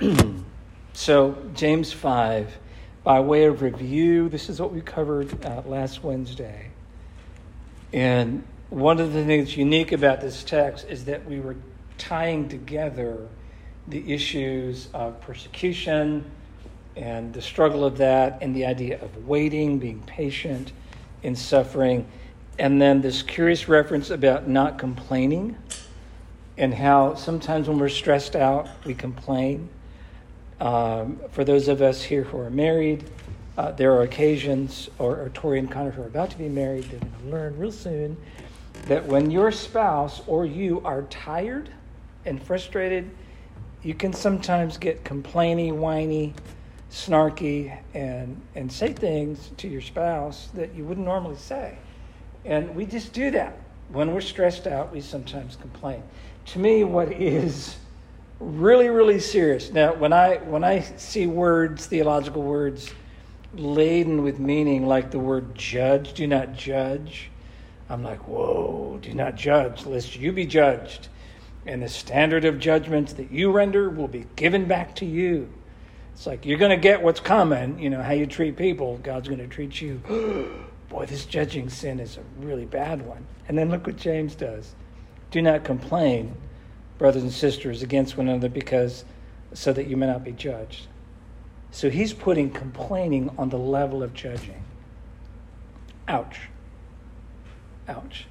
so, James 5, by way of review, this is what we covered uh, last Wednesday. And one of the things unique about this text is that we were tying together the issues of persecution and the struggle of that, and the idea of waiting, being patient in suffering, and then this curious reference about not complaining and how sometimes when we're stressed out, we complain. Um, for those of us here who are married, uh, there are occasions, or, or Tori and Connor who are about to be married, they're going to learn real soon that when your spouse or you are tired and frustrated, you can sometimes get complainy, whiny, snarky, and, and say things to your spouse that you wouldn't normally say. And we just do that. When we're stressed out, we sometimes complain. To me, what is really, really serious. Now, when I when I see words, theological words, laden with meaning, like the word judge, do not judge. I'm like, whoa, do not judge, lest you be judged. And the standard of judgment that you render will be given back to you. It's like you're going to get what's coming. You know, how you treat people, God's going to treat you. Boy, this judging sin is a really bad one. And then look what James does. Do not complain, brothers and sisters, against one another because so that you may not be judged. So he's putting complaining on the level of judging. Ouch. Ouch.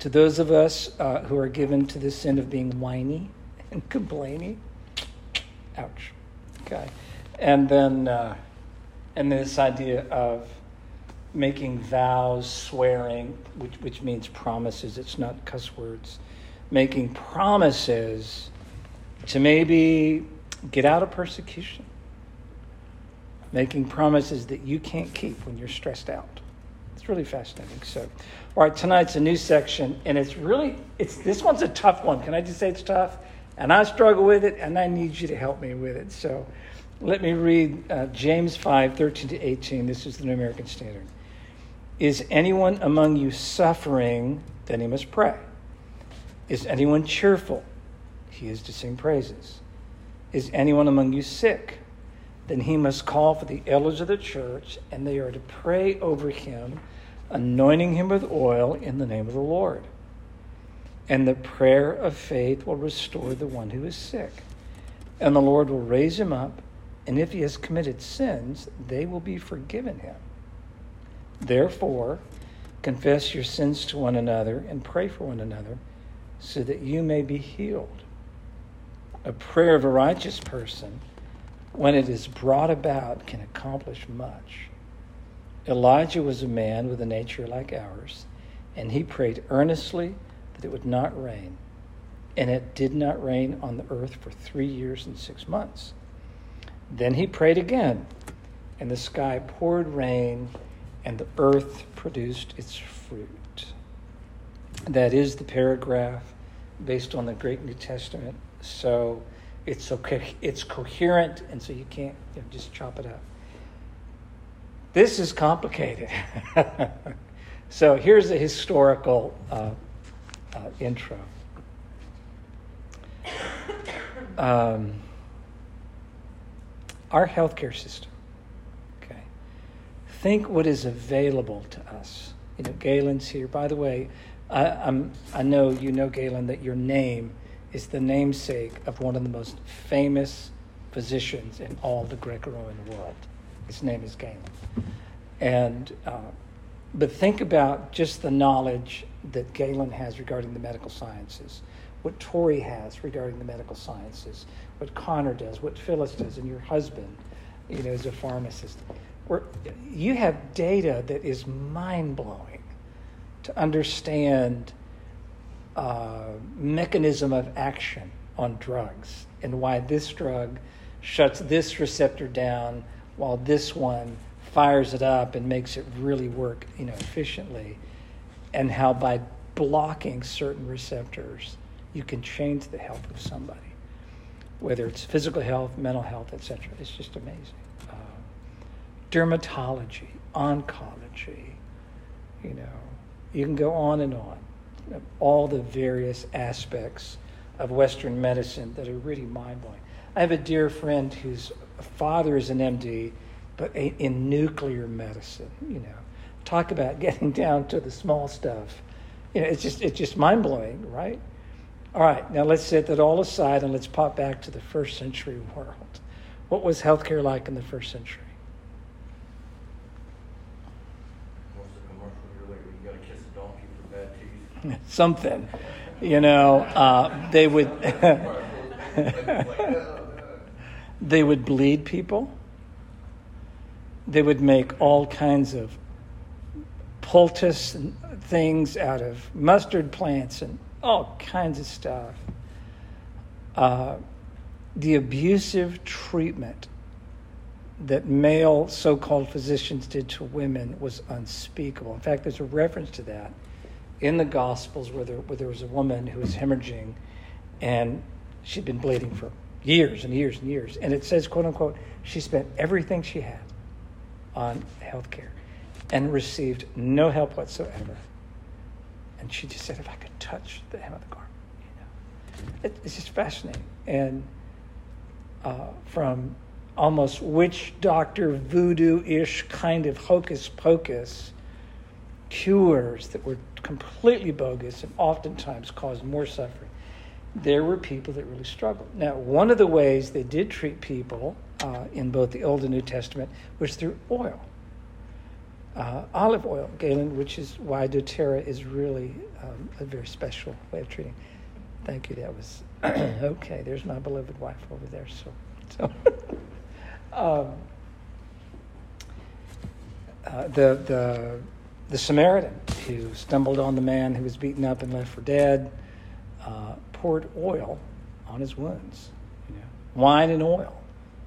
To those of us uh, who are given to the sin of being whiny and complaining, ouch. Okay. And then, uh, and this idea of making vows, swearing, which, which means promises, it's not cuss words, making promises to maybe get out of persecution, making promises that you can't keep when you're stressed out. It's really fascinating. So, all right, tonight's a new section, and it's really, it's this one's a tough one. Can I just say it's tough? And I struggle with it, and I need you to help me with it. So, let me read uh, James 5 13 to 18. This is the New American Standard. Is anyone among you suffering? Then he must pray. Is anyone cheerful? He is to sing praises. Is anyone among you sick? Then he must call for the elders of the church, and they are to pray over him, anointing him with oil in the name of the Lord. And the prayer of faith will restore the one who is sick, and the Lord will raise him up and if he has committed sins, they will be forgiven him. Therefore, confess your sins to one another and pray for one another so that you may be healed. A prayer of a righteous person, when it is brought about, can accomplish much. Elijah was a man with a nature like ours, and he prayed earnestly that it would not rain. And it did not rain on the earth for three years and six months. Then he prayed again, and the sky poured rain, and the earth produced its fruit. That is the paragraph based on the Greek New Testament. So it's okay, it's coherent, and so you can't you know, just chop it up. This is complicated. so here's a historical uh, uh, intro. Um, our healthcare system. Okay. Think what is available to us. You know, Galen's here. By the way, I, I'm, I know you know, Galen, that your name is the namesake of one of the most famous physicians in all the Greco Roman world. His name is Galen. And, uh, but think about just the knowledge that Galen has regarding the medical sciences, what Tori has regarding the medical sciences, what Connor does, what Phyllis does, and your husband, you know, is a pharmacist. Where you have data that is mind blowing to understand uh, mechanism of action on drugs and why this drug shuts this receptor down while this one fires it up and makes it really work, you know, efficiently, and how by blocking certain receptors you can change the health of somebody whether it's physical health, mental health, etc. It's just amazing. Uh, dermatology, oncology, you know, you can go on and on. All the various aspects of Western medicine that are really mind blowing. I have a dear friend whose father is an MD, but in nuclear medicine. You know, talk about getting down to the small stuff. You know, it's just it's just mind blowing, right? All right, now let's set that all aside and let's pop back to the first century world. What was healthcare like in the first century? Something, you know, uh, they would they would bleed people. They would make all kinds of poultice and things out of mustard plants and all kinds of stuff. Uh, the abusive treatment that male so called physicians did to women was unspeakable. In fact, there's a reference to that in the Gospels where there, where there was a woman who was hemorrhaging and she'd been bleeding for years and years and years. And it says, quote unquote, she spent everything she had on health care and received no help whatsoever. And she just said, if I could touch the hem of the garment, you know. It, it's just fascinating. And uh, from almost witch doctor, voodoo ish kind of hocus pocus cures that were completely bogus and oftentimes caused more suffering. There were people that really struggled. Now, one of the ways they did treat people uh, in both the Old and New Testament was through oil. Uh, olive oil, Galen, which is why doTERRA is really um, a very special way of treating. Thank you. That was okay. There's my beloved wife over there. So, so um, uh, the the the Samaritan who stumbled on the man who was beaten up and left for dead uh, poured oil on his wounds. You know, wine and oil.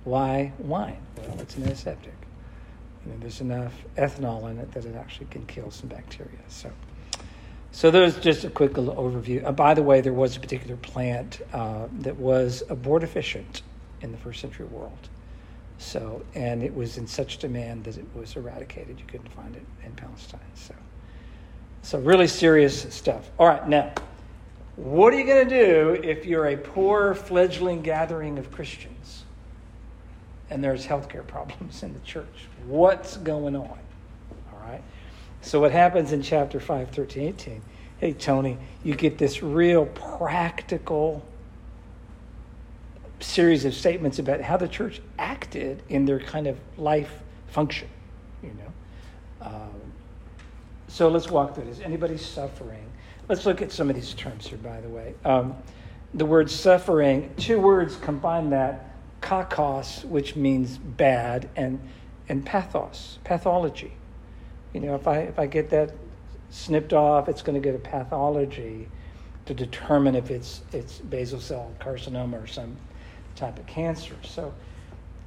Why wine? Well, it's an antiseptic. You know, there's enough ethanol in it that it actually can kill some bacteria. So, so there's just a quick little overview. Uh, by the way, there was a particular plant uh, that was abortifacient in the first century world. So, and it was in such demand that it was eradicated. You couldn't find it in Palestine. So, so really serious stuff. All right, now, what are you going to do if you're a poor fledgling gathering of Christians and there's healthcare problems in the church? What's going on? All right. So, what happens in chapter 5, 13, 18? Hey, Tony, you get this real practical series of statements about how the church acted in their kind of life function, you know. Um, so let's walk through this. Anybody suffering? Let's look at some of these terms here, by the way. Um, the word suffering, two words combine that kakos, which means bad, and, and pathos, pathology. You know, if I, if I get that snipped off, it's going to get a pathology to determine if it's, it's basal cell carcinoma or some type of cancer. So,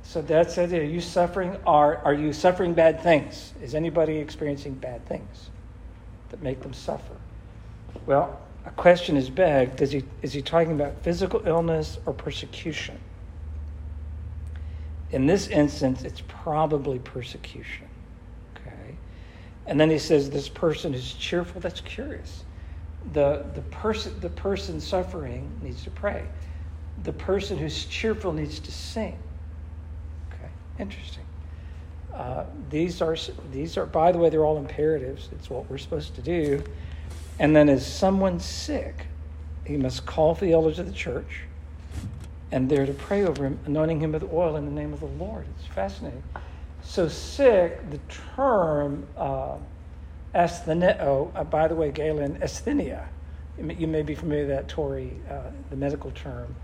so that's it. Are you suffering? Are, are you suffering bad things? Is anybody experiencing bad things that make them suffer? Well, a question is begged is he, is he talking about physical illness or persecution? In this instance, it's probably persecution. Okay? And then he says, This person is cheerful. That's curious. The, the, person, the person suffering needs to pray the person who's cheerful needs to sing. Okay, interesting. Uh, these are these are by the way they're all imperatives. It's what we're supposed to do. And then, as someone's sick, he must call for the elders of the church, and they're to pray over him, anointing him with oil in the name of the Lord. It's fascinating. So sick, the term uh, astheneo. Uh, by the way, Galen, asthenia. You may be familiar with that, Tori, uh, the medical term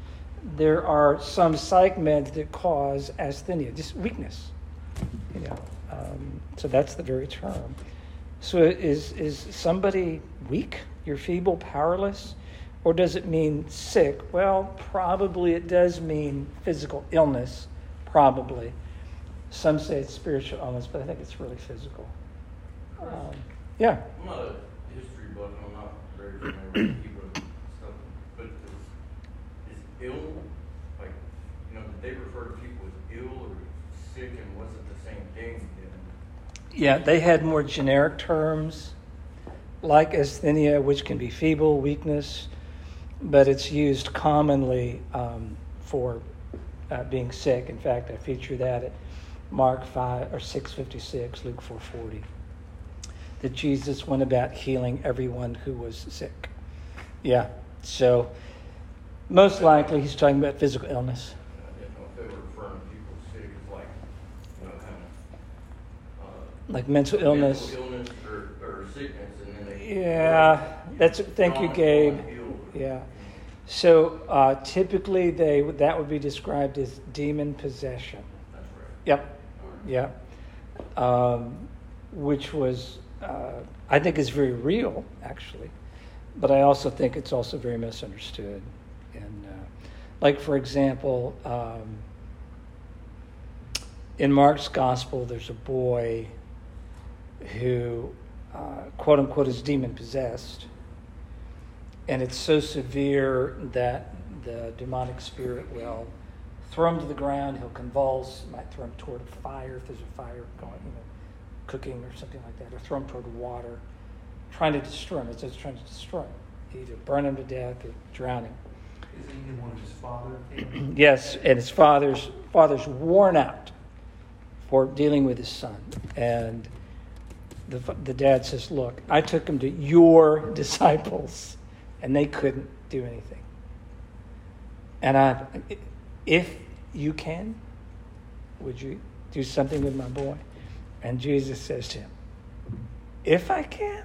there are some psych meds that cause asthenia, just weakness. You know, um, so that's the very term. So is is somebody weak? You're feeble, powerless, or does it mean sick? Well, probably it does mean physical illness. Probably. Some say it's spiritual illness, but I think it's really physical. Um, yeah. I'm not a history buff. I'm not very familiar with ill? Like, you know, did they refer to people as ill or sick, and was it the same thing? Yeah, they had more generic terms like asthenia, which can be feeble, weakness, but it's used commonly um, for uh, being sick. In fact, I feature that at Mark 5 or 656, Luke 440. That Jesus went about healing everyone who was sick. Yeah. So most likely he's talking about physical illness. Like, mental illness. Yeah, that's thank you, Gabe. Yeah. So uh, typically they that would be described as demon possession. Right. Yep. Yep. Um, which was uh, I think is very real actually, but I also think it's also very misunderstood. Like for example, um, in Mark's gospel, there's a boy who uh, quote unquote is demon possessed and it's so severe that the demonic spirit will throw him to the ground. He'll convulse, might throw him toward a fire if there's a fire going, you know, cooking or something like that, or throw him toward water, trying to destroy him. It's just trying to destroy him, either burn him to death or drown him. yes, and his father's father's worn out for dealing with his son, and the the dad says, "Look, I took him to your disciples." and they couldn't do anything. And I, if you can, would you do something with my boy? And Jesus says to him, If I can.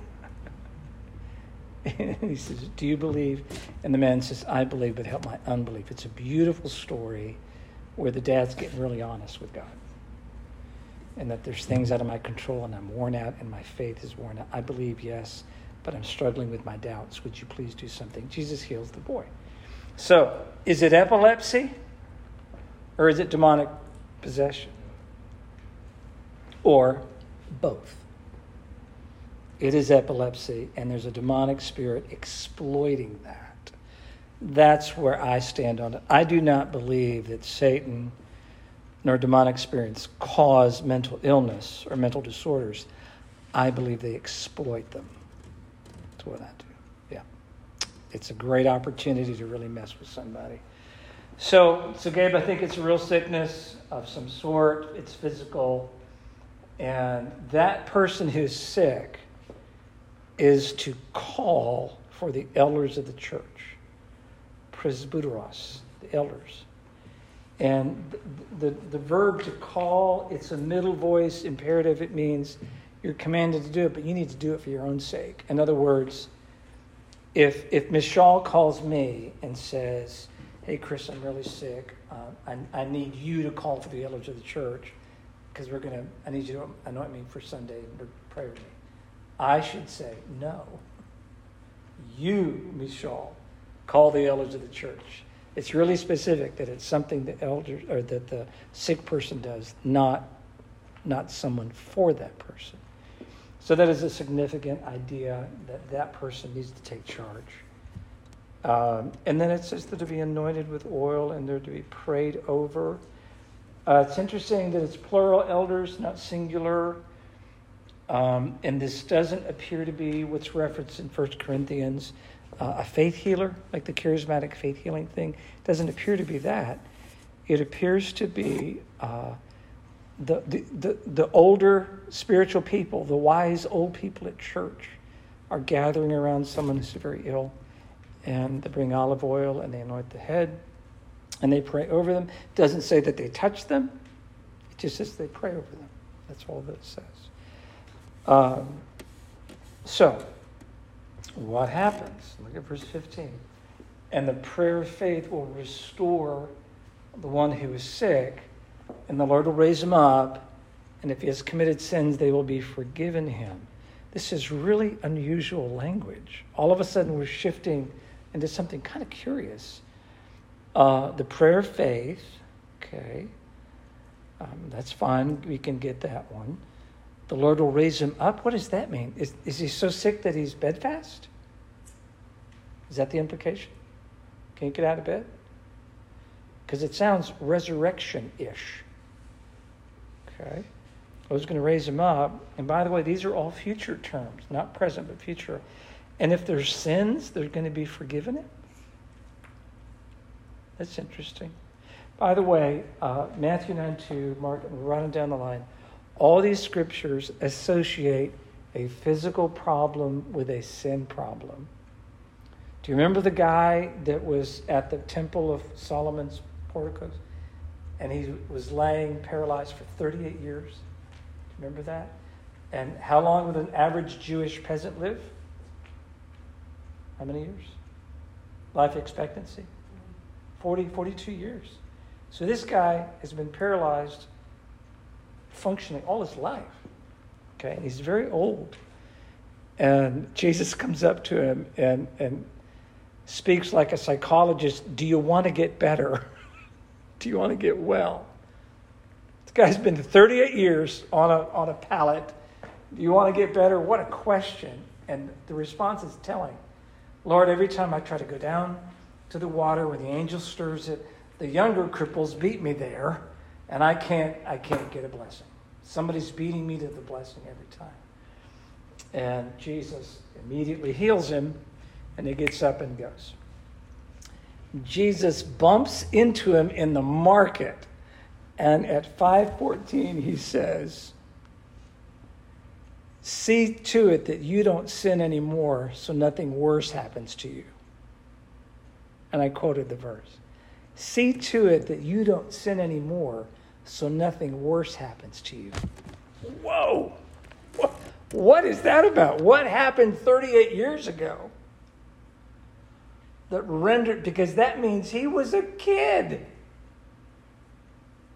He says, Do you believe? And the man says, I believe, but help my unbelief. It's a beautiful story where the dad's getting really honest with God. And that there's things out of my control and I'm worn out and my faith is worn out. I believe, yes but I'm struggling with my doubts. Would you please do something? Jesus heals the boy. So, is it epilepsy or is it demonic possession? Or both? It is epilepsy, and there's a demonic spirit exploiting that. That's where I stand on it. I do not believe that Satan nor demonic spirits cause mental illness or mental disorders. I believe they exploit them. That's what I do. Yeah. It's a great opportunity to really mess with somebody. So, so Gabe, I think it's a real sickness of some sort. It's physical. And that person who's sick is to call for the elders of the church, presbyteros, the elders. And the, the, the verb to call, it's a middle voice imperative. It means you're commanded to do it, but you need to do it for your own sake. In other words, if if Miss Shaw calls me and says, "Hey, Chris, I'm really sick. Uh, I, I need you to call for the elders of the church because we're gonna. I need you to anoint me for Sunday and pray with me." I should say, "No. You, Miss Shaw, call the elders of the church." It's really specific that it's something the elder or that the sick person does, not not someone for that person. So that is a significant idea that that person needs to take charge. Um, and then it says that to be anointed with oil and they're to be prayed over. Uh, it's interesting that it's plural elders, not singular. Um, and this doesn't appear to be what's referenced in 1 Corinthians, uh, a faith healer, like the charismatic faith healing thing. It doesn't appear to be that. It appears to be uh, the, the, the, older spiritual people, the wise old people at church, are gathering around someone who's very ill, and they bring olive oil and they anoint the head, and they pray over them. It doesn't say that they touch them; it just says they pray over them. That's all that it says. Um, so, what happens? Look at verse fifteen. And the prayer of faith will restore the one who is sick and the Lord will raise him up, and if he has committed sins, they will be forgiven him. This is really unusual language. All of a sudden, we're shifting into something kind of curious. Uh, the prayer of faith, okay, um, that's fine. We can get that one. The Lord will raise him up. What does that mean? Is, is he so sick that he's bedfast? Is that the implication? Can you get out of bed? Because it sounds resurrection ish. Okay? I was going to raise him up. And by the way, these are all future terms, not present, but future. And if there's sins, they're going to be forgiven him. That's interesting. By the way, uh, Matthew 9 2, Mark, we're running down the line, all these scriptures associate a physical problem with a sin problem. Do you remember the guy that was at the temple of Solomon's porticos? And he was laying paralyzed for 38 years. Do you remember that? And how long would an average Jewish peasant live? How many years? Life expectancy? 40, 42 years. So this guy has been paralyzed functioning all his life. Okay, and he's very old. And Jesus comes up to him and, and speaks like a psychologist Do you want to get better? Do you want to get well? This guy's been 38 years on a, on a pallet. Do you want to get better? What a question. And the response is telling. Lord, every time I try to go down to the water where the angel stirs it, the younger cripples beat me there, and I can't, I can't get a blessing. Somebody's beating me to the blessing every time. And Jesus immediately heals him, and he gets up and goes. Jesus bumps into him in the market, and at 5:14 he says, "See to it that you don't sin anymore, so nothing worse happens to you." And I quoted the verse. See to it that you don't sin anymore so nothing worse happens to you. Whoa! What is that about? What happened 38 years ago that rendered, because that means he was a kid.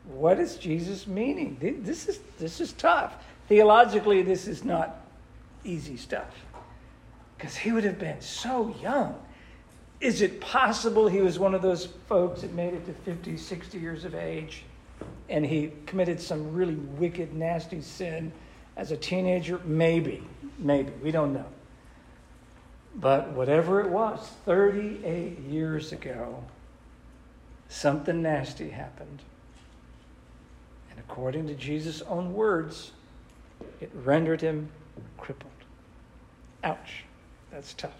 What is Jesus meaning? This is, this is tough. Theologically, this is not easy stuff because he would have been so young. Is it possible he was one of those folks that made it to 50, 60 years of age and he committed some really wicked, nasty sin as a teenager? Maybe. Maybe. We don't know. But whatever it was, 38 years ago, something nasty happened. And according to Jesus' own words, it rendered him crippled. Ouch. That's tough.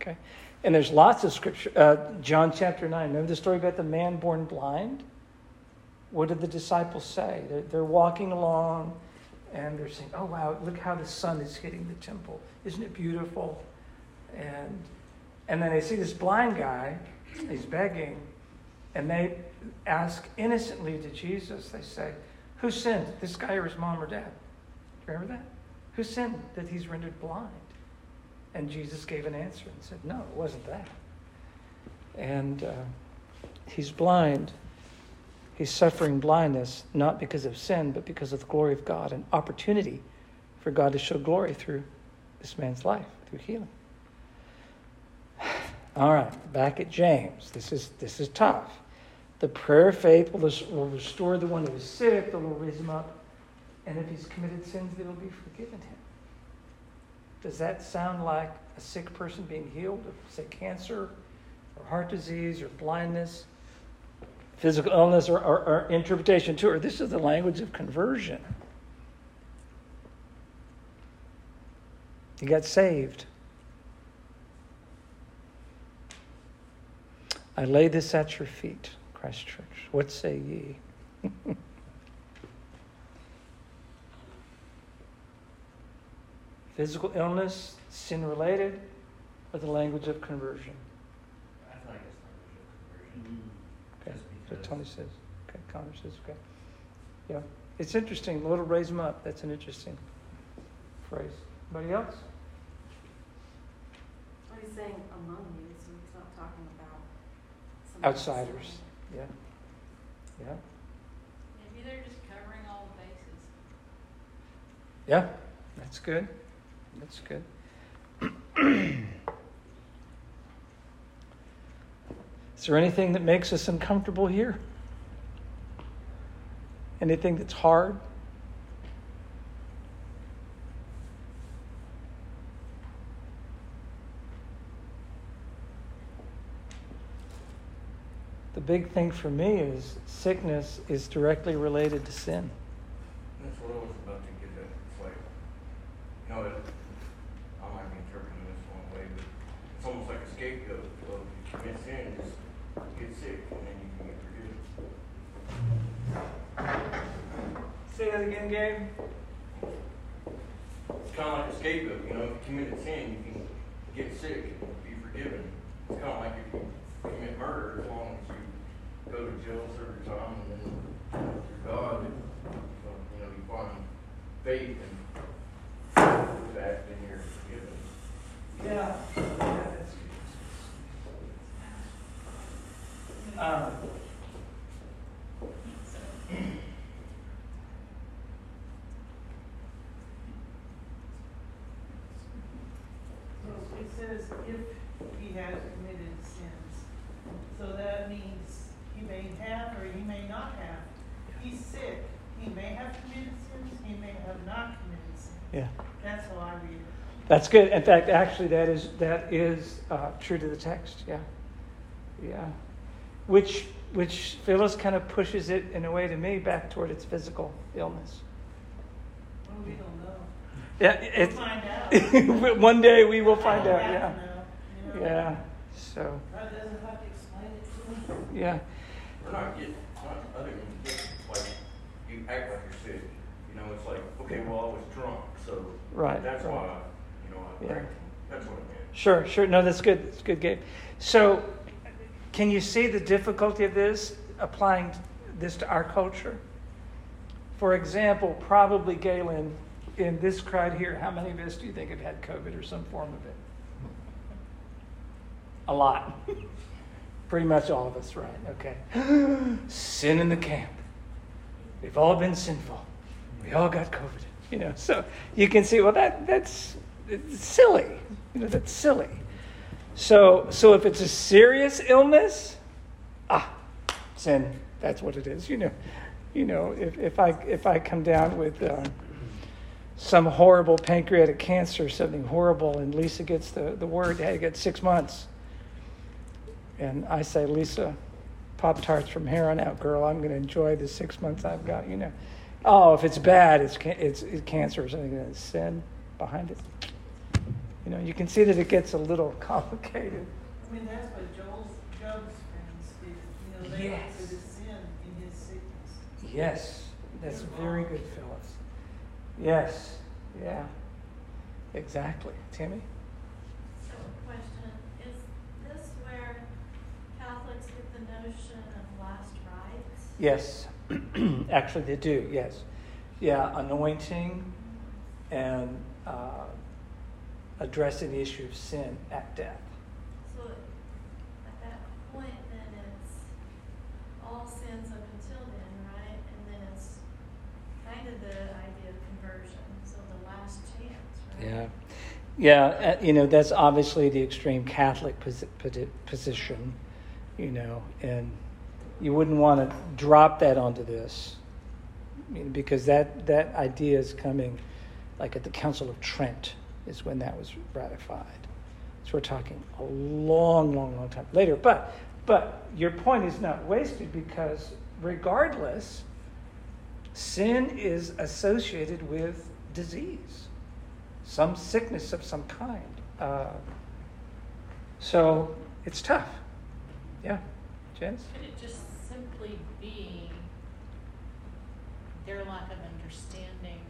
Okay? And there's lots of scripture. Uh, John chapter 9. Remember the story about the man born blind? What did the disciples say? They're, they're walking along and they're saying, Oh, wow, look how the sun is hitting the temple. Isn't it beautiful? And, and then they see this blind guy, he's begging, and they ask innocently to Jesus, they say, Who sinned, this guy or his mom or dad? Do you Remember that? Who sinned that he's rendered blind? And Jesus gave an answer and said, No, it wasn't that. And uh, he's blind. He's suffering blindness, not because of sin, but because of the glory of God, an opportunity for God to show glory through this man's life, through healing. All right, back at James. This is, this is tough. The prayer of faith will, will restore the one who is sick, the Lord will raise him up, and if he's committed sins, they will be forgiven him. Does that sound like a sick person being healed of, say, cancer or heart disease or blindness, physical illness or, or, or interpretation too? Or this is the language of conversion. You got saved. I lay this at your feet, Christ Church. What say ye? Physical illness, sin related, or the language of conversion? I think it's language of conversion. Mm-hmm. Okay, Just that's what because- Tony says. Okay, Connor says, okay. Yeah, it's interesting. The Lord will raise them up. That's an interesting phrase. Anybody else? Well, he's saying among you, so he's not talking about. some Outsiders. Yeah. Yeah. Maybe they're just covering all the bases. Yeah, that's good. That's good. Is there anything that makes us uncomfortable here? Anything that's hard? The big thing for me is sickness is directly related to sin. That's what I was about to get at. It's like, you know, it, I might be interpreting this one way, but it's almost like a scapegoat. Well, if you commit sin, just get sick and then you can get forgiven. That again, Gabe? It's kind of like a scapegoat, you know, if you committed sin, you can get sick and be forgiven. It's kind of like if you commit murder, as long as you go to jail, serve your time, and then you know, through God, you know, you find faith and that, then you're forgiven. Yeah. yeah that's. Um, So it says if he has committed sins. So that means he may have or he may not have. He's sick. He may have committed sins, he may have not committed sins. yeah. That's how I read it. That's good. In fact, actually, that is that is uh, true to the text. Yeah, yeah. Which which Phyllis kind of pushes it in a way to me back toward its physical illness. Well, we don't know. Yeah, We'll it's one day we will find out. have Yeah, you know. yeah. So God doesn't have to explain it to me. yeah, We're not getting, other like, you act like you're sick. You know, it's like, okay, well, I was drunk, so. Right, That's right. why, you know, I, Yeah. that's what I meant. sure, sure. No, that's good. That's good, Gabe. So, can you see the difficulty of this applying this to our culture? For example, probably Galen, in this crowd here, how many of us do you think have had COVID or some form of it? A lot. Pretty much all of us, right? Okay. Sin in the camp. We've all been sinful. We all got COVID. You know, so you can see, well, that that's silly. You know, that's silly. So, so if it's a serious illness, ah, sin. That's what it is. You know, you know, if, if I if I come down with uh, some horrible pancreatic cancer, something horrible, and Lisa gets the, the word, hey, you got six months. And I say, Lisa, Pop Tarts from here on out, girl. I'm going to enjoy the six months I've got. You know, oh, if it's bad, it's it's, it's cancer or something. There's sin behind it. You know, you can see that it gets a little complicated. I mean, that's what Joel's, Job's friends did. You know, they Yes. sin in his sickness. Yes, that's very good, Phyllis. Yes, yeah, exactly. Timmy? So, question, is this where Catholics get the notion of last rites? Yes, actually, they do. Yes, yeah, anointing and uh, addressing the issue of sin at death. So, at that point, then it's all sins up until then, right? And then it's kind of the idea of conversion, so the last chance, right? Yeah, yeah. uh, You know, that's obviously the extreme Catholic posi- posi- position. You know, and you wouldn't want to drop that onto this, because that that idea is coming, like at the Council of Trent, is when that was ratified. So we're talking a long, long, long time later. But but your point is not wasted because regardless, sin is associated with disease some sickness of some kind. Uh, so it's tough. Yeah, Janice? Could it just simply be their lack of understanding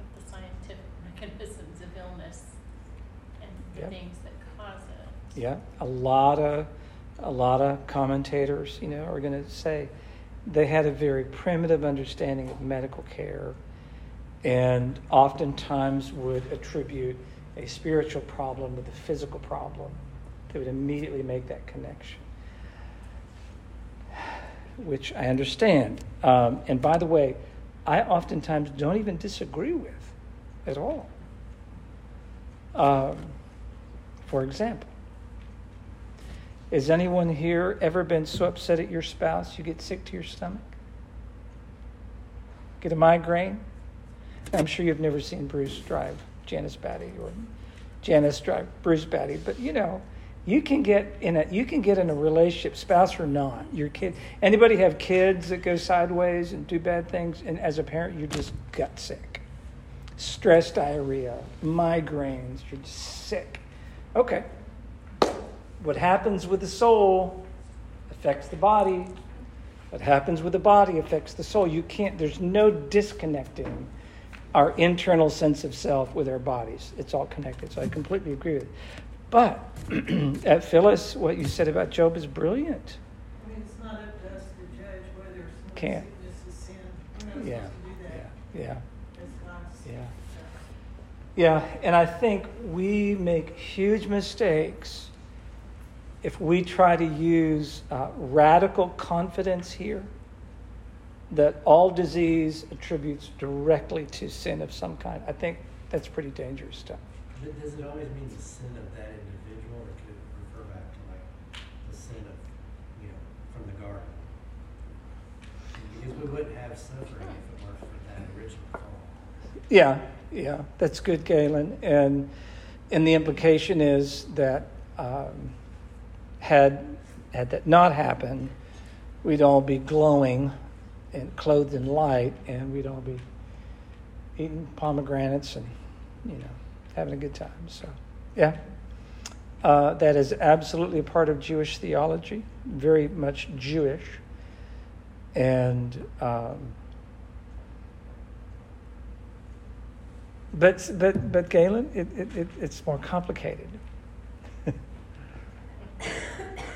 of the scientific mechanisms of illness and the Yeah. things that cause it? Yeah, a lot of a lot of commentators, you know, are going to say they had a very primitive understanding of medical care, and oftentimes would attribute a spiritual problem with a physical problem. They would immediately make that connection, which I understand. Um, and by the way, I oftentimes don't even disagree with at all. Um, for example, has anyone here ever been so upset at your spouse you get sick to your stomach? Get a migraine? I'm sure you've never seen Bruce drive Janice Batty or Janice drive Bruce Batty, but you know, you can get in a you can get in a relationship, spouse or not. Your kid. Anybody have kids that go sideways and do bad things, and as a parent, you're just gut sick, stress diarrhea, migraines. You're just sick. Okay, what happens with the soul affects the body. What happens with the body affects the soul. You can't, there's no disconnecting our internal sense of self with our bodies. It's all connected. So I completely agree with it. But at Phyllis, what you said about Job is brilliant. I mean, it's not up to us to judge whether Can't. sickness is sin. We're not Yeah, to do that. yeah, yeah. Yeah. Yeah, and I think we make huge mistakes if we try to use uh, radical confidence here that all disease attributes directly to sin of some kind. I think that's pretty dangerous stuff. Does it always mean the sin of that individual, or could it refer back to like the sin of, you know, from the garden? Because we wouldn't have suffering if it weren't for that original fall. Yeah, yeah, that's good, Galen. And and the implication is that um, had had that not happened, we'd all be glowing and clothed in light, and we'd all be eating pomegranates and you know having a good time. So, yeah, uh, that is absolutely a part of Jewish theology, very much Jewish, and. Um, But but but Galen, it, it, it, it's more complicated.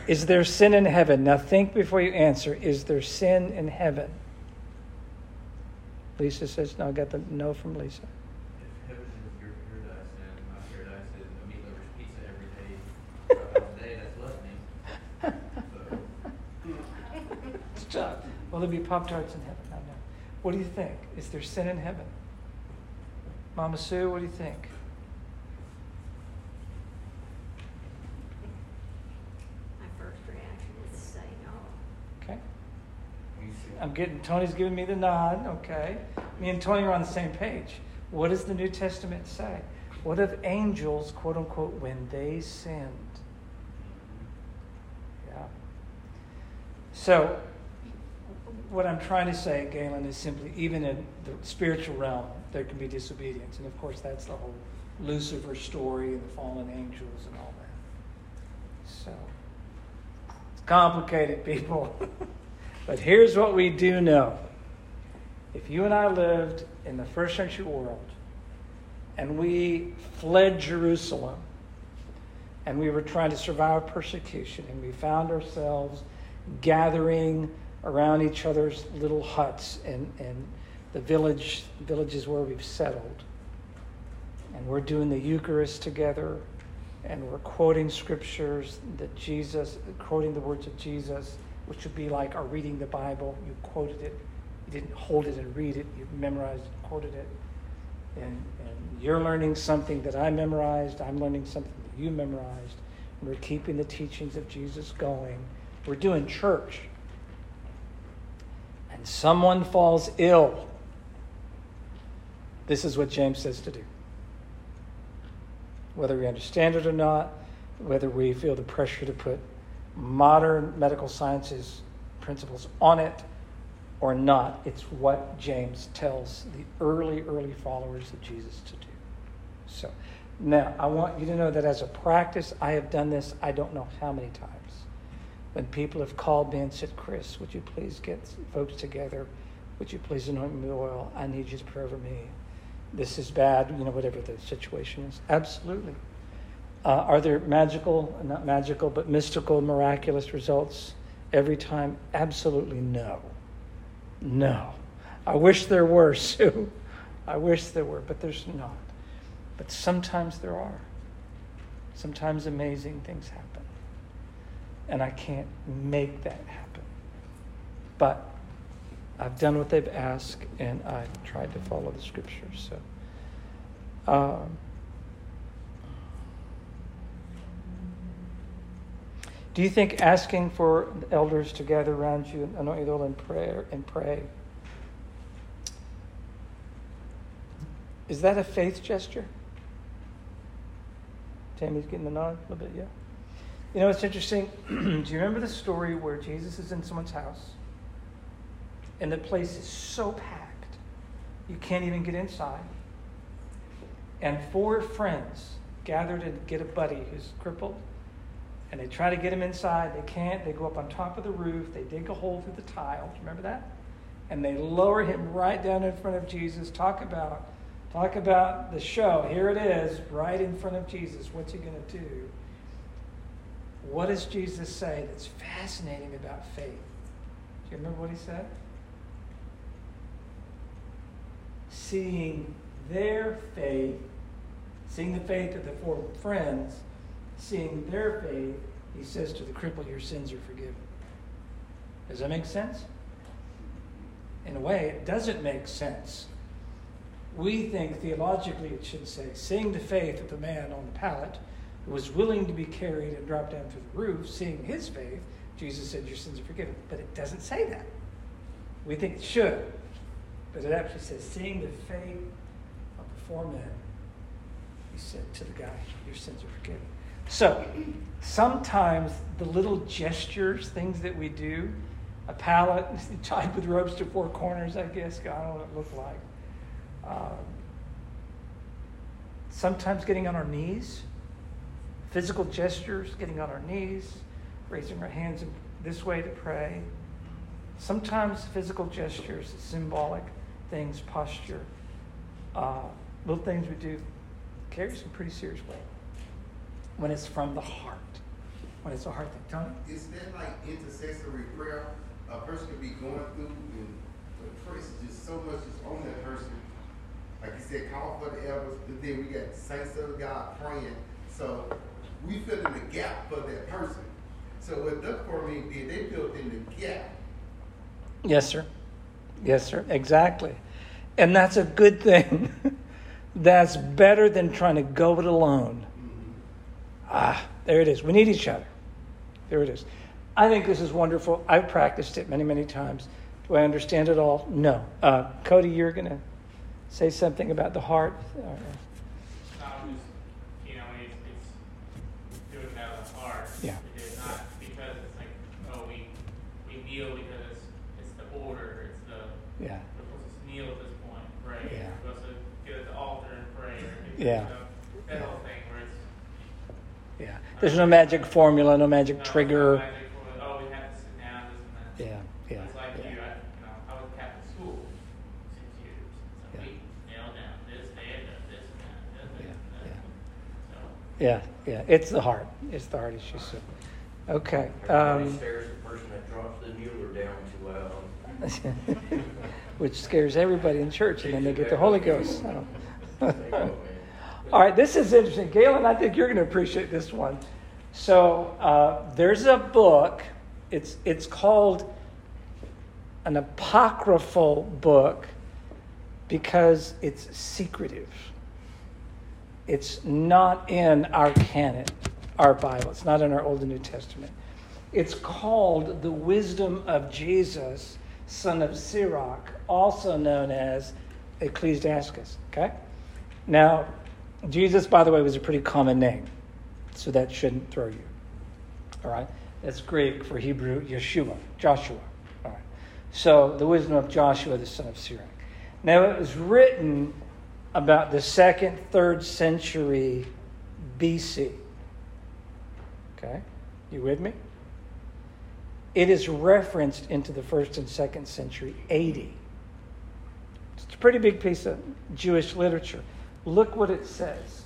is there sin in heaven? Now think before you answer. Is there sin in heaven? Lisa says no. I got the no from Lisa. If heaven is your paradise and my paradise is a meat lover's pizza every day, five hours day, that's blessing. So, Stop. Will there be pop tarts in heaven? I know. What do you think? Is there sin in heaven? Mama Sue, what do you think? My first reaction is to say no. Okay. You see- I'm getting Tony's giving me the nod. Okay, me and Tony are on the same page. What does the New Testament say? What of angels, quote unquote, when they sinned? Yeah. So, what I'm trying to say, Galen, is simply even in the spiritual realm, there can be disobedience, and of course, that's the whole Lucifer story and the fallen angels and all that. So, it's complicated, people. but here's what we do know. If you and I lived in the first century world and we fled Jerusalem and we were trying to survive persecution and we found ourselves gathering around each other's little huts and, and the village villages where we've settled and we're doing the Eucharist together and we're quoting scriptures that Jesus, quoting the words of Jesus, which would be like our reading the Bible. You quoted it, you didn't hold it and read it, you memorized and quoted it. And, and you're learning something that I memorized, I'm learning something that you memorized. And we're keeping the teachings of Jesus going. We're doing church. And someone falls ill. This is what James says to do whether we understand it or not, whether we feel the pressure to put modern medical sciences principles on it or not. It's what James tells the early, early followers of Jesus to do. So now I want you to know that as a practice, I have done this I don't know how many times. When people have called me and said, Chris, would you please get folks together? Would you please anoint me with oil? I need you to pray over me this is bad, you know, whatever the situation is. Absolutely. Uh, are there magical, not magical, but mystical, miraculous results every time? Absolutely no. No. I wish there were, Sue. I wish there were, but there's not. But sometimes there are. Sometimes amazing things happen. And I can't make that happen. But I've done what they've asked, and I've tried to follow the scriptures. So, um, do you think asking for elders to gather around you and anoint you in prayer and pray is that a faith gesture? Tammy's getting the nod a little bit, yeah. You know, it's interesting. do you remember the story where Jesus is in someone's house? and the place is so packed you can't even get inside. And four friends gather to get a buddy who's crippled, And they try to get him inside. They can't. They go up on top of the roof. They dig a hole through the tile. Remember that? And they lower him right down in front of Jesus. Talk about, talk about the show. Here it is, right in front of Jesus. What's he going to do? What does Jesus say that's fascinating about faith? Do you remember what he said? Seeing their faith, seeing the faith of the four friends, seeing their faith, he says to the cripple, Your sins are forgiven. Does that make sense? In a way, it doesn't make sense. We think theologically it should say, Seeing the faith of the man on the pallet who was willing to be carried and dropped down through the roof, seeing his faith, Jesus said, Your sins are forgiven. But it doesn't say that. We think it should. But it actually says, Seeing the faith of the four men, he said to the guy, Your sins are forgiven. So sometimes the little gestures, things that we do, a pallet tied with ropes to four corners, I guess, I don't know what it looked like. Um, sometimes getting on our knees, physical gestures, getting on our knees, raising our hands in this way to pray. Sometimes physical gestures, symbolic things, posture, uh, little things we do carry some pretty serious weight when it's from the heart. When it's a heart thing. Tony? Is that like intercessory prayer? A person could be going through and the prayer is just so much is on that person. Like you said, call for the elders, but then we got saints of God praying. So we fill in the gap for that person. So what Duck Forming did, they filled in the gap. Yes, sir. Yes, sir. Exactly. And that's a good thing. that's better than trying to go it alone. Ah, there it is. We need each other. There it is. I think this is wonderful. I've practiced it many, many times. Do I understand it all? No. Uh, Cody, you're going to say something about the heart? Or- Um, you know, it's, it's doing it out the heart. Yeah. It is not because it's like, oh, we, we kneel because it's, it's the order, it's the, yeah. we're supposed to kneel at this point, pray. Yeah. We're supposed to get at the altar and pray. Yeah. That whole thing where it's. Yeah. There's no magic formula, no magic no, trigger. no magic for, Oh, we have to sit down, this and that. Yeah, yeah, It's like yeah. you, I, you know, I was Catholic school six years, so Yeah. we kneel down, this, there, this, and that, this, Yeah, and that. So. Yeah, yeah. It's the heart. It's the heart issue. So, okay. Um, stares at the person that drops the Mueller down too loud. which scares everybody in church, and then they get the Holy Ghost. so. There you go, man. All right, this is interesting. Galen, I think you're going to appreciate this one. So uh, there's a book. It's it's called an apocryphal book because it's secretive. It's not in our canon, our Bible. It's not in our Old and New Testament. It's called the Wisdom of Jesus, son of Sirach, also known as Ecclesiasticus. Okay? Now, Jesus, by the way, was a pretty common name, so that shouldn't throw you. All right? That's Greek for Hebrew, Yeshua, Joshua. All right. So, the wisdom of Joshua, the son of Sirach. Now, it was written about the second, third century BC. Okay? You with me? It is referenced into the first and second century AD. It's a pretty big piece of Jewish literature. Look what it says.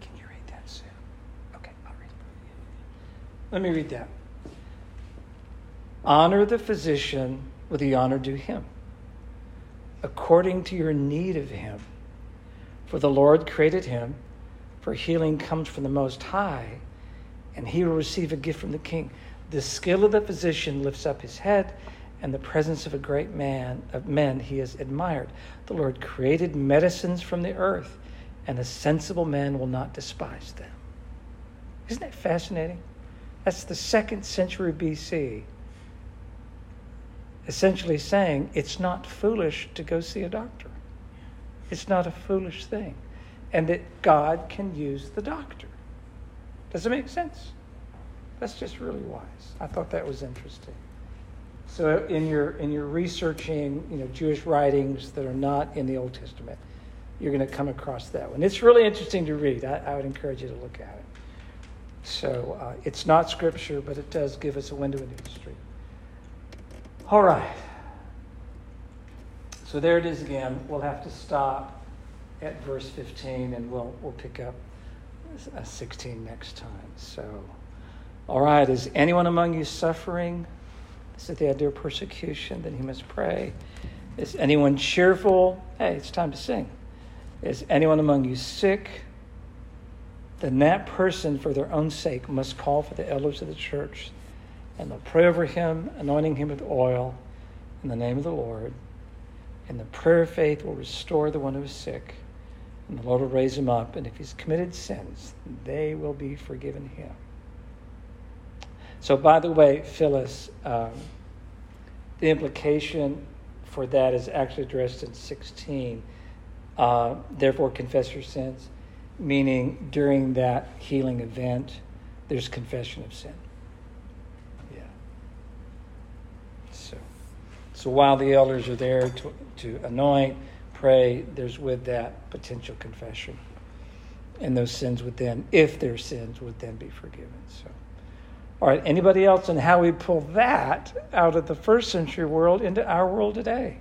Can you read that, Sue? Okay, I'll read it. Let me read that. Honor the physician with the honor due him, according to your need of him. For the Lord created him, for healing comes from the Most High, and he will receive a gift from the King. The skill of the physician lifts up his head, and the presence of a great man of men he is admired. The Lord created medicines from the earth, and a sensible man will not despise them. Isn't that fascinating? That's the second century BC. Essentially saying it's not foolish to go see a doctor. It's not a foolish thing. And that God can use the doctor. Does it make sense? That's just really wise. I thought that was interesting. So in your in your researching, you know, Jewish writings that are not in the Old Testament, you're going to come across that one. It's really interesting to read. I, I would encourage you to look at it. So uh, it's not scripture, but it does give us a window into history. All right. So there it is again. We'll have to stop at verse 15, and we'll we'll pick up 16 next time. So, all right. Is anyone among you suffering? Is it the idea of persecution? Then he must pray. Is anyone cheerful? Hey, it's time to sing. Is anyone among you sick? Then that person, for their own sake, must call for the elders of the church, and they'll pray over him, anointing him with oil in the name of the Lord. And the prayer of faith will restore the one who is sick, and the Lord will raise him up. And if he's committed sins, they will be forgiven him. So, by the way, Phyllis, um, the implication for that is actually addressed in 16. Uh, Therefore, confess your sins, meaning during that healing event, there's confession of sin. Yeah. So, so while the elders are there to, to anoint, pray, there's with that potential confession. And those sins would then, if their sins, would then be forgiven. So. All right, anybody else on how we pull that out of the first century world into our world today?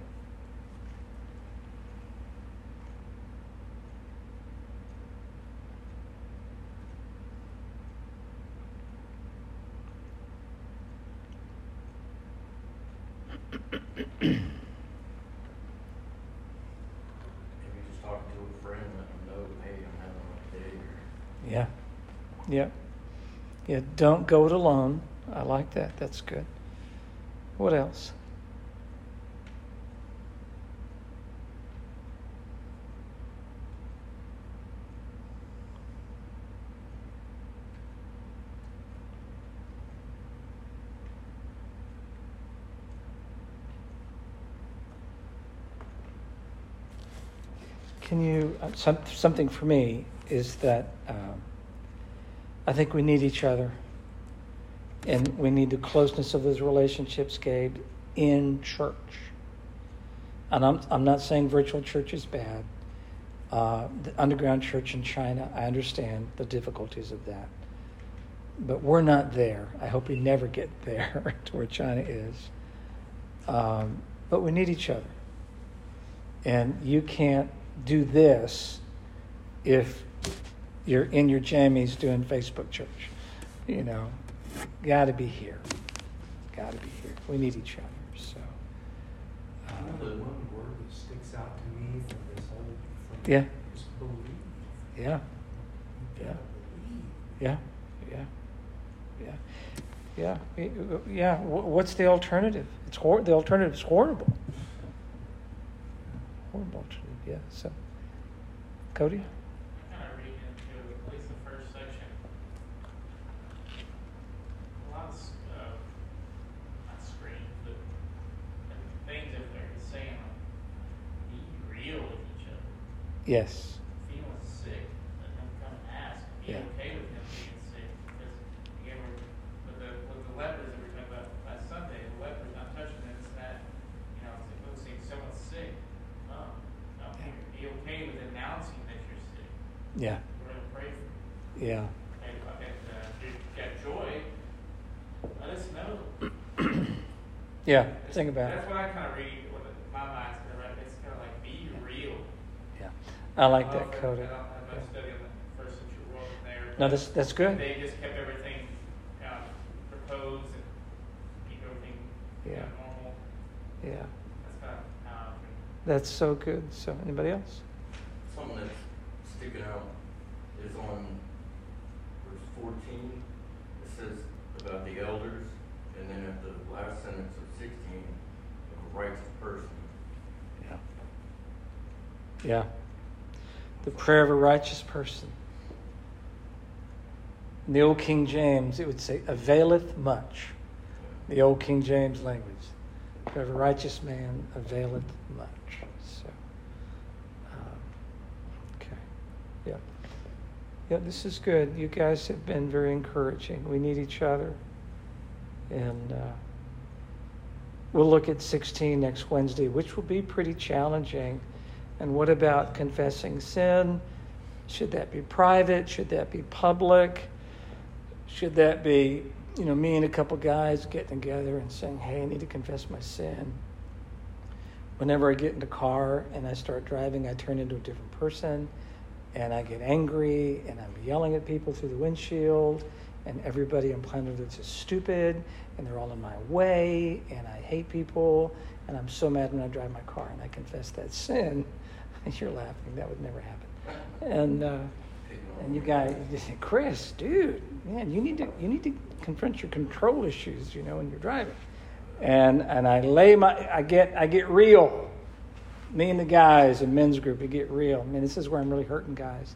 Maybe just talking to a friend, let them know, hey, I'm having a rough day. or- Yeah. Yeah. Yeah, don't go it alone. I like that. That's good. What else? Can you, uh, some, something for me is that um, I think we need each other. And we need the closeness of those relationships, Gabe, in church. And I'm, I'm not saying virtual church is bad. Uh, the underground church in China, I understand the difficulties of that. But we're not there. I hope we never get there to where China is. Um, but we need each other. And you can't do this if you're in your jammies doing Facebook church. You know, got to be here. Got to be here. We need each other. So, uh, You know, the one word that sticks out to me from this whole thing Yeah. is believe. yeah, Yeah. yeah, yeah, yeah, yeah, yeah. What's the alternative? It's hor- the alternative is horrible. Horrible alternative. Yeah. So, Cody. kind of reading into at least the first section. A lot of, s- uh, not screams, but and things that they're saying, like, be real with each other. Yes. Feeling sick, let him come and ask, be Yeah. okay with him being sick. Because again, we're, with the, with the lepers that we talked about last Sunday, the lepers not touching them, it's that, you know, it's like, let's say someone's sick. No, no, Yeah. be okay with announcing that you're sick. Yeah. We're gonna pray for you. Yeah. And, and uh, if you've got joy, let us know. Yeah. Think about it. That's what I kind of read, what the- my mind's kind of right, it's kind of like, be real. Yeah. I like don't know that, if- Cody. I don't have much study on the first like that in there. No, but that's that's good. They just kept everything kind proposed and keep everything kind Yeah. of normal. Yeah. That's kind of how I. That's so good. So, anybody else? Something that's sticking out is on verse fourteen. It says about the elders, and then at the last sentence of sixteen, of a righteous person. Yeah. Yeah. The prayer of a righteous person. In the old King James, it would say, availeth much. The old King James language. The prayer of a righteous man availeth much. So, um, okay. Yeah. Yeah, this is good. You guys have been very encouraging. We need each other. And, uh, We'll look at 16 next Wednesday, which will be pretty challenging. And what about confessing sin? Should that be private? Should that be public? Should that be, you know, me and a couple guys getting together and saying, hey, I need to confess my sin? Whenever I get in the car and I start driving, I turn into a different person and I get angry and I'm yelling at people through the windshield and everybody on planet Earth is stupid and they're all in my way and I hate people and I'm so mad when I drive my car and I confess that sin. You're laughing. That would never happen. And uh, and you guys, you say, Chris, dude, man, you need to you need to confront your control issues, you know, when you're driving. And and I lay my I get I get real. Me and the guys in men's group, we get real. I mean, this is where I'm really hurting guys.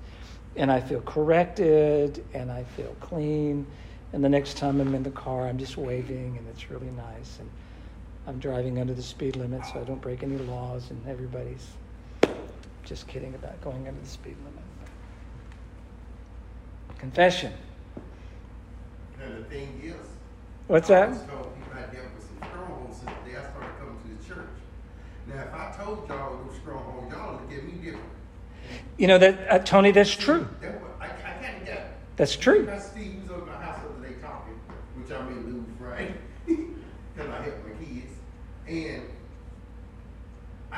And I feel corrected and I feel clean. And the next time I'm in the car, I'm just waving and it's really nice. And I'm driving under the speed limit so I don't break any laws and everybody's just kidding about going under the speed limit. Confession. And the thing is. What's I that? told people I dealt with some strongholds since the day I started coming to the church. Now, if I told y'all those strongholds, y'all look at me different. You know that uh, Tony, that's true. That what, I, I kind of got it. That's true. Pastor Steve was over my house the other day talking, which I may lose, right? Because I help my kids. And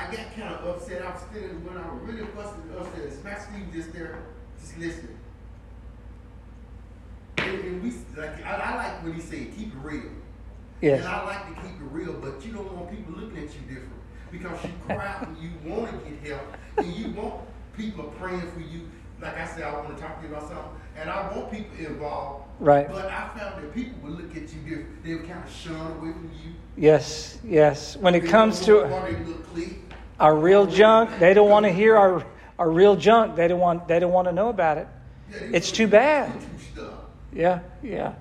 I got kind of upset. I was feeling when I was really busted upset. Steve just there, just listening? And, and we, like, I, I like when he said, keep it real. Yes. And I like to keep it real, but you don't want people looking at you different. Because you cry out and you want to get help, and you want people praying for you. Like I said, I want to talk to you about something, and I want people involved. Right. But I found that people would look at you different. They would kind of shun away from you. Yes, yes. When it They comes to want their little clique. Our real junk, they don't want to hear our, our real junk. They don't want they don't want to know about it. It's too bad. Yeah, yeah.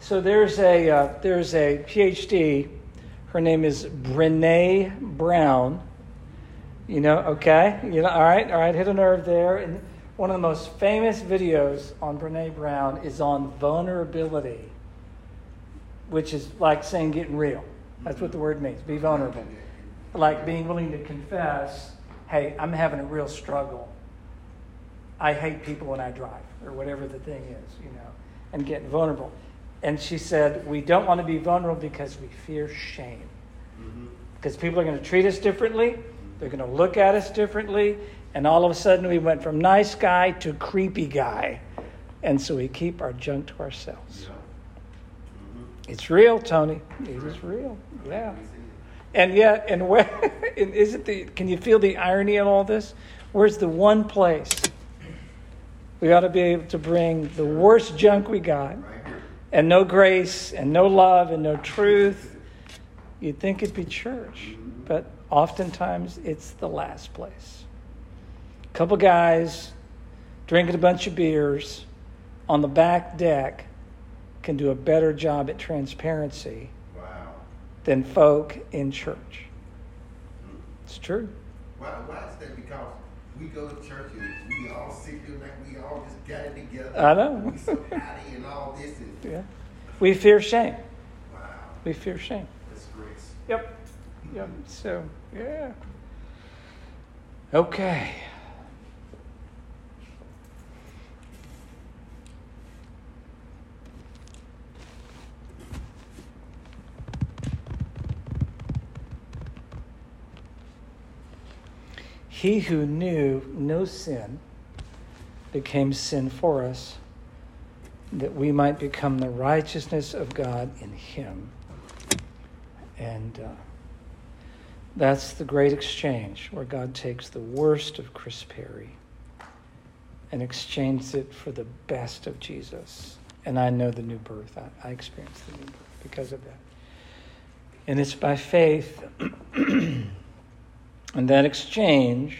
So there's a uh, there's a PhD. Her name is Brene Brown. You know, okay. You know, all right, all right. Hit a nerve there. And one of the most famous videos on Brene Brown is on vulnerability, which is like saying getting real. That's what the word means. Be vulnerable. Like being willing to confess, hey, I'm having a real struggle. I hate people when I drive, or whatever the thing is, you know, and getting vulnerable. And she said, We don't want to be vulnerable because we fear shame. Mm-hmm. Because people are going to treat us differently, they're going to look at us differently, and all of a sudden we went from nice guy to creepy guy. And so we keep our junk to ourselves. Mm-hmm. It's real, Tony. It is real. Yeah. And yet, and where and isn't the? Can you feel the irony in all this? Where's the one place we ought to be able to bring the worst junk we got, and no grace, and no love, and no truth? You'd think it'd be church, but oftentimes it's the last place. A couple guys drinking a bunch of beers on the back deck can do a better job at transparency. Than folk in church. It's true. Why, why is that? Because we go to church and we all sit here like we all just got it together. I know. We so happy and all this and Yeah. We fear shame. wow, We fear shame. that's grace. Yep. Yep. So, yeah. Okay. He who knew no sin became sin for us, that we might become the righteousness of God in him. And uh, that's the great exchange where God takes the worst of Chris Perry and exchanges it for the best of Jesus. And I know the new birth. I, I experienced the new birth because of that. And it's by faith. and that exchange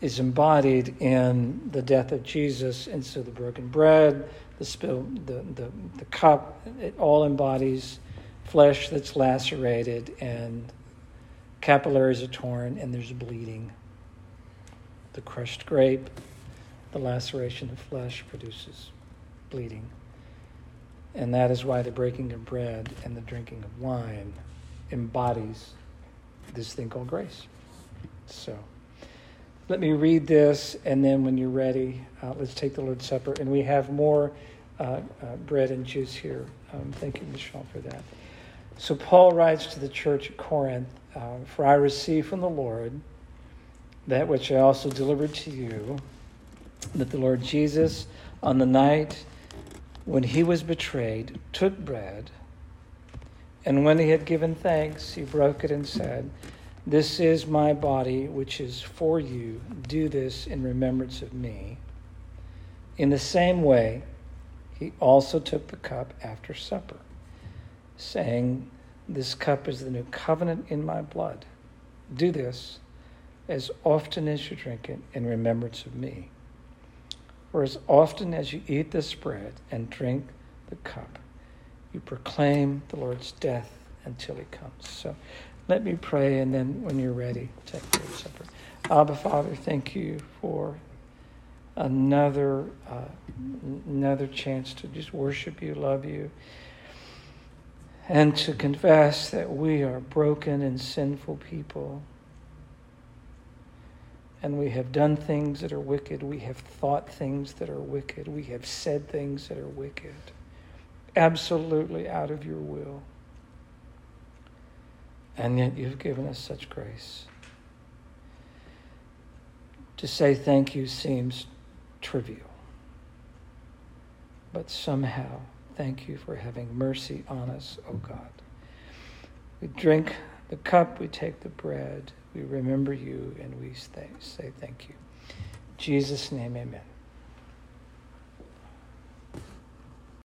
is embodied in the death of Jesus. And so the broken bread, the spill, the, the, the cup, it all embodies flesh that's lacerated and capillaries are torn and there's bleeding. The crushed grape, the laceration of flesh produces bleeding. And that is why the breaking of bread and the drinking of wine embodies this thing called grace. So let me read this, and then when you're ready, uh, let's take the Lord's Supper. And we have more uh, uh, bread and juice here. Um, thank you, Michelle, for that. So Paul writes to the church at Corinth uh, For I received from the Lord that which I also delivered to you, that the Lord Jesus, on the night when he was betrayed, took bread, and when he had given thanks, he broke it and said, This is my body, which is for you. Do this in remembrance of me. In the same way, he also took the cup after supper, saying, This cup is the new covenant in my blood. Do this as often as you drink it in remembrance of me. For as often as you eat this bread and drink the cup, you proclaim the Lord's death until he comes. So let me pray, and then when you're ready, take Lord's Supper. Abba, Father, thank you for another uh, another chance to just worship you, love you, and to confess that we are broken and sinful people. And we have done things that are wicked. We have thought things that are wicked. We have said things that are wicked. Absolutely out of your will. And yet you've given us such grace. To say thank you seems trivial. But somehow, thank you for having mercy on us, O God. We drink the cup, we take the bread, we remember you, and we say, say thank you. In Jesus' name, amen.